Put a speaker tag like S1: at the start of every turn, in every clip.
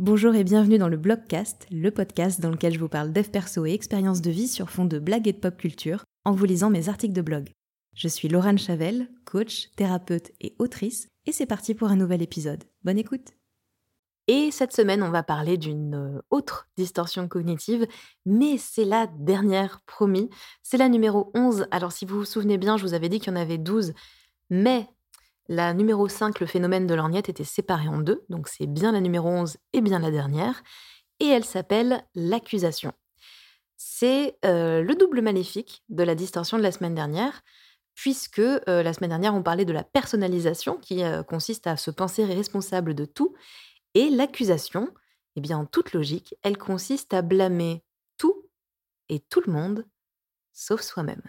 S1: Bonjour et bienvenue dans le Blogcast, le podcast dans lequel je vous parle dev perso et expériences de vie sur fond de blagues et de pop culture en vous lisant mes articles de blog. Je suis Laurent Chavel, coach, thérapeute et autrice, et c'est parti pour un nouvel épisode. Bonne écoute Et cette semaine, on va parler d'une euh, autre distorsion cognitive, mais c'est la dernière, promis. C'est la numéro 11. Alors si vous vous souvenez bien, je vous avais dit qu'il y en avait 12, mais la numéro 5, le phénomène de lorgnette, était séparée en deux, donc c'est bien la numéro 11 et bien la dernière, et elle s'appelle l'accusation. C'est euh, le double maléfique de la distorsion de la semaine dernière, puisque euh, la semaine dernière on parlait de la personnalisation qui euh, consiste à se penser responsable de tout, et l'accusation, eh bien en toute logique, elle consiste à blâmer tout et tout le monde, sauf soi-même.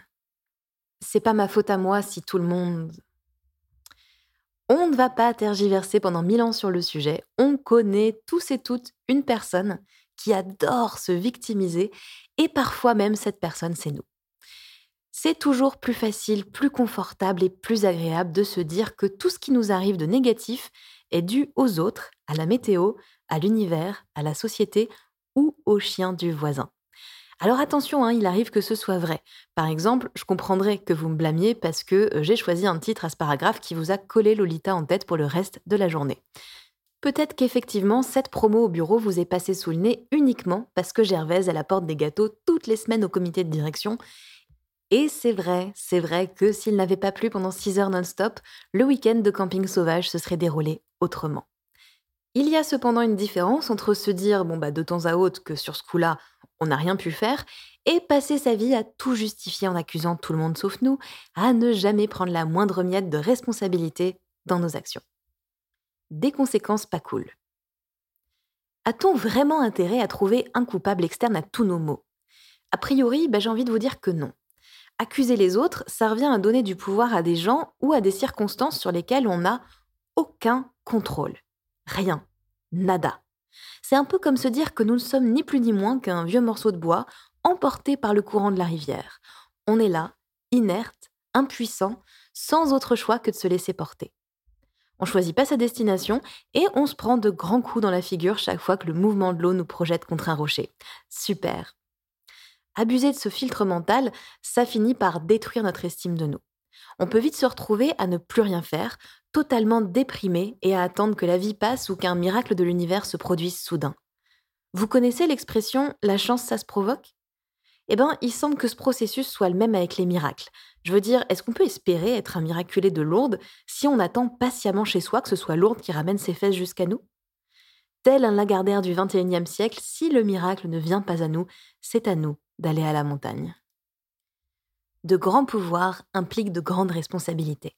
S1: C'est pas ma faute à moi si tout le monde on ne va pas tergiverser pendant mille ans sur le sujet. On connaît tous et toutes une personne qui adore se victimiser et parfois même cette personne, c'est nous. C'est toujours plus facile, plus confortable et plus agréable de se dire que tout ce qui nous arrive de négatif est dû aux autres, à la météo, à l'univers, à la société ou au chien du voisin. Alors attention, hein, il arrive que ce soit vrai. Par exemple, je comprendrais que vous me blâmiez parce que euh, j'ai choisi un titre à ce paragraphe qui vous a collé Lolita en tête pour le reste de la journée. Peut-être qu'effectivement, cette promo au bureau vous est passée sous le nez uniquement parce que Gervaise, elle apporte des gâteaux toutes les semaines au comité de direction. Et c'est vrai, c'est vrai que s'il n'avait pas plu pendant 6 heures non-stop, le week-end de camping sauvage se serait déroulé autrement. Il y a cependant une différence entre se dire, bon bah de temps à autre, que sur ce coup-là, on n'a rien pu faire, et passer sa vie à tout justifier en accusant tout le monde sauf nous, à ne jamais prendre la moindre miette de responsabilité dans nos actions. Des conséquences pas cool. A-t-on vraiment intérêt à trouver un coupable externe à tous nos maux? A priori, bah, j'ai envie de vous dire que non. Accuser les autres, ça revient à donner du pouvoir à des gens ou à des circonstances sur lesquelles on n'a aucun contrôle. Rien. Nada. C'est un peu comme se dire que nous ne sommes ni plus ni moins qu'un vieux morceau de bois emporté par le courant de la rivière. On est là, inerte, impuissant, sans autre choix que de se laisser porter. On choisit pas sa destination et on se prend de grands coups dans la figure chaque fois que le mouvement de l'eau nous projette contre un rocher. Super. Abuser de ce filtre mental, ça finit par détruire notre estime de nous. On peut vite se retrouver à ne plus rien faire, totalement déprimé et à attendre que la vie passe ou qu'un miracle de l'univers se produise soudain. Vous connaissez l'expression la chance ça se provoque? Eh bien, il semble que ce processus soit le même avec les miracles. Je veux dire, est-ce qu'on peut espérer être un miraculé de Lourdes si on attend patiemment chez soi que ce soit Lourdes qui ramène ses fesses jusqu'à nous? Tel un Lagardère du XXIe siècle, si le miracle ne vient pas à nous, c'est à nous d'aller à la montagne. De grands pouvoirs impliquent de grandes responsabilités.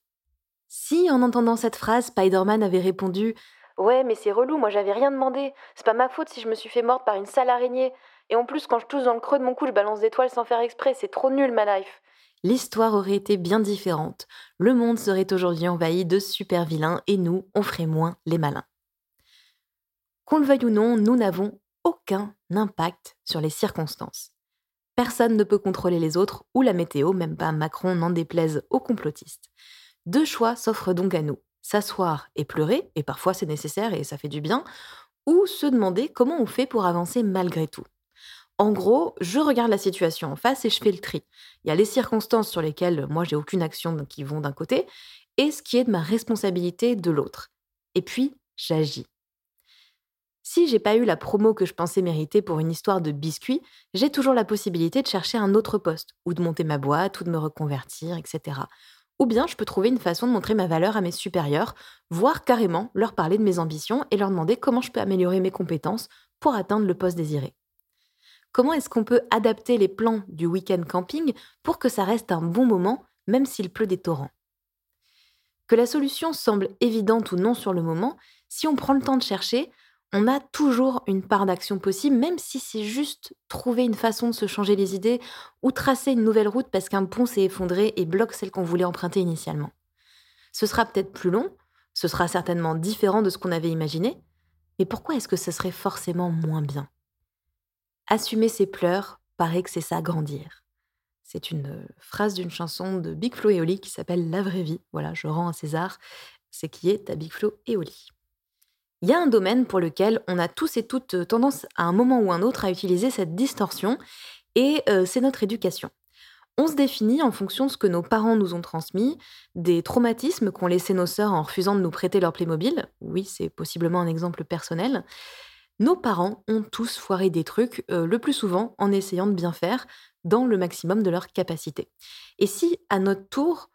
S1: Si, en entendant cette phrase, Spider-Man avait répondu Ouais, mais c'est relou, moi j'avais rien demandé. C'est pas ma faute si je me suis fait morte par une sale araignée. Et en plus, quand je tousse dans le creux de mon cou, je balance des toiles sans faire exprès. C'est trop nul, ma life. L'histoire aurait été bien différente. Le monde serait aujourd'hui envahi de super vilains et nous, on ferait moins les malins. Qu'on le veuille ou non, nous n'avons aucun impact sur les circonstances. Personne ne peut contrôler les autres ou la météo, même pas Macron n'en déplaise aux complotistes. Deux choix s'offrent donc à nous. S'asseoir et pleurer, et parfois c'est nécessaire et ça fait du bien, ou se demander comment on fait pour avancer malgré tout. En gros, je regarde la situation en face et je fais le tri. Il y a les circonstances sur lesquelles moi j'ai aucune action qui vont d'un côté, et ce qui est de ma responsabilité de l'autre. Et puis, j'agis. Si j'ai pas eu la promo que je pensais mériter pour une histoire de biscuits, j'ai toujours la possibilité de chercher un autre poste, ou de monter ma boîte, ou de me reconvertir, etc. Ou bien je peux trouver une façon de montrer ma valeur à mes supérieurs, voire carrément leur parler de mes ambitions et leur demander comment je peux améliorer mes compétences pour atteindre le poste désiré. Comment est-ce qu'on peut adapter les plans du week-end camping pour que ça reste un bon moment, même s'il pleut des torrents? Que la solution semble évidente ou non sur le moment, si on prend le temps de chercher, on a toujours une part d'action possible, même si c'est juste trouver une façon de se changer les idées ou tracer une nouvelle route parce qu'un pont s'est effondré et bloque celle qu'on voulait emprunter initialement. Ce sera peut-être plus long, ce sera certainement différent de ce qu'on avait imaginé, mais pourquoi est-ce que ce serait forcément moins bien? Assumer ses pleurs paraît que c'est ça grandir. C'est une euh, phrase d'une chanson de Big Flo et Oli qui s'appelle La vraie vie. Voilà, je rends à César, c'est qui est à Big Flo et Oli. Il y a un domaine pour lequel on a tous et toutes tendance à un moment ou un autre à utiliser cette distorsion, et euh, c'est notre éducation. On se définit en fonction de ce que nos parents nous ont transmis, des traumatismes qu'ont laissé nos sœurs en refusant de nous prêter leur Playmobil. Oui, c'est possiblement un exemple personnel. Nos parents ont tous foiré des trucs, euh, le plus souvent en essayant de bien faire, dans le maximum de leur capacité. Et si, à notre tour,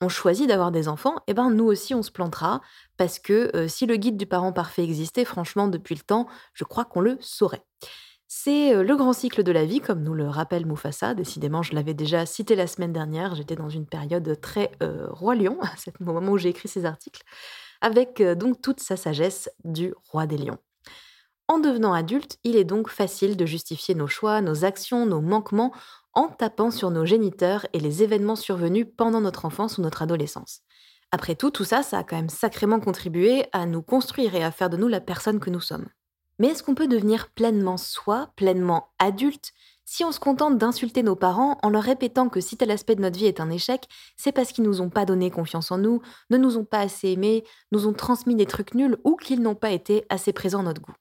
S1: on choisit d'avoir des enfants, eh ben nous aussi on se plantera, parce que euh, si le guide du parent parfait existait, franchement, depuis le temps, je crois qu'on le saurait. C'est euh, le grand cycle de la vie, comme nous le rappelle Mufasa. Décidément, je l'avais déjà cité la semaine dernière. J'étais dans une période très euh, roi lion, à ce moment où j'ai écrit ces articles, avec donc toute sa sagesse du roi des lions. En devenant adulte, il est donc facile de justifier nos choix, nos actions, nos manquements en tapant sur nos géniteurs et les événements survenus pendant notre enfance ou notre adolescence. Après tout, tout ça, ça a quand même sacrément contribué à nous construire et à faire de nous la personne que nous sommes. Mais est-ce qu'on peut devenir pleinement soi, pleinement adulte, si on se contente d'insulter nos parents en leur répétant que si tel aspect de notre vie est un échec, c'est parce qu'ils nous ont pas donné confiance en nous, ne nous ont pas assez aimés, nous ont transmis des trucs nuls ou qu'ils n'ont pas été assez présents à notre goût?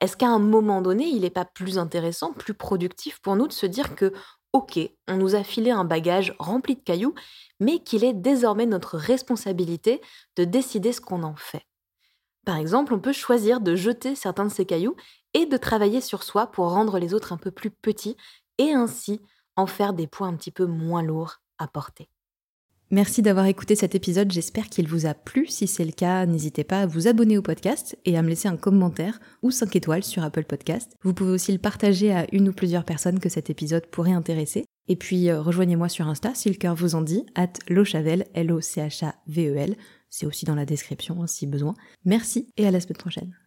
S1: Est-ce qu'à un moment donné, il n'est pas plus intéressant, plus productif pour nous de se dire que, ok, on nous a filé un bagage rempli de cailloux, mais qu'il est désormais notre responsabilité de décider ce qu'on en fait? Par exemple, on peut choisir de jeter certains de ces cailloux et de travailler sur soi pour rendre les autres un peu plus petits et ainsi en faire des poids un petit peu moins lourds à porter. Merci d'avoir écouté cet épisode, j'espère qu'il vous a plu. Si c'est le cas, n'hésitez pas à vous abonner au podcast et à me laisser un commentaire ou 5 étoiles sur Apple Podcast. Vous pouvez aussi le partager à une ou plusieurs personnes que cet épisode pourrait intéresser. Et puis euh, rejoignez-moi sur Insta si le cœur vous en dit, at lochavel, L-O-C-H-A-V-E-L. C'est aussi dans la description hein, si besoin. Merci et à la semaine prochaine.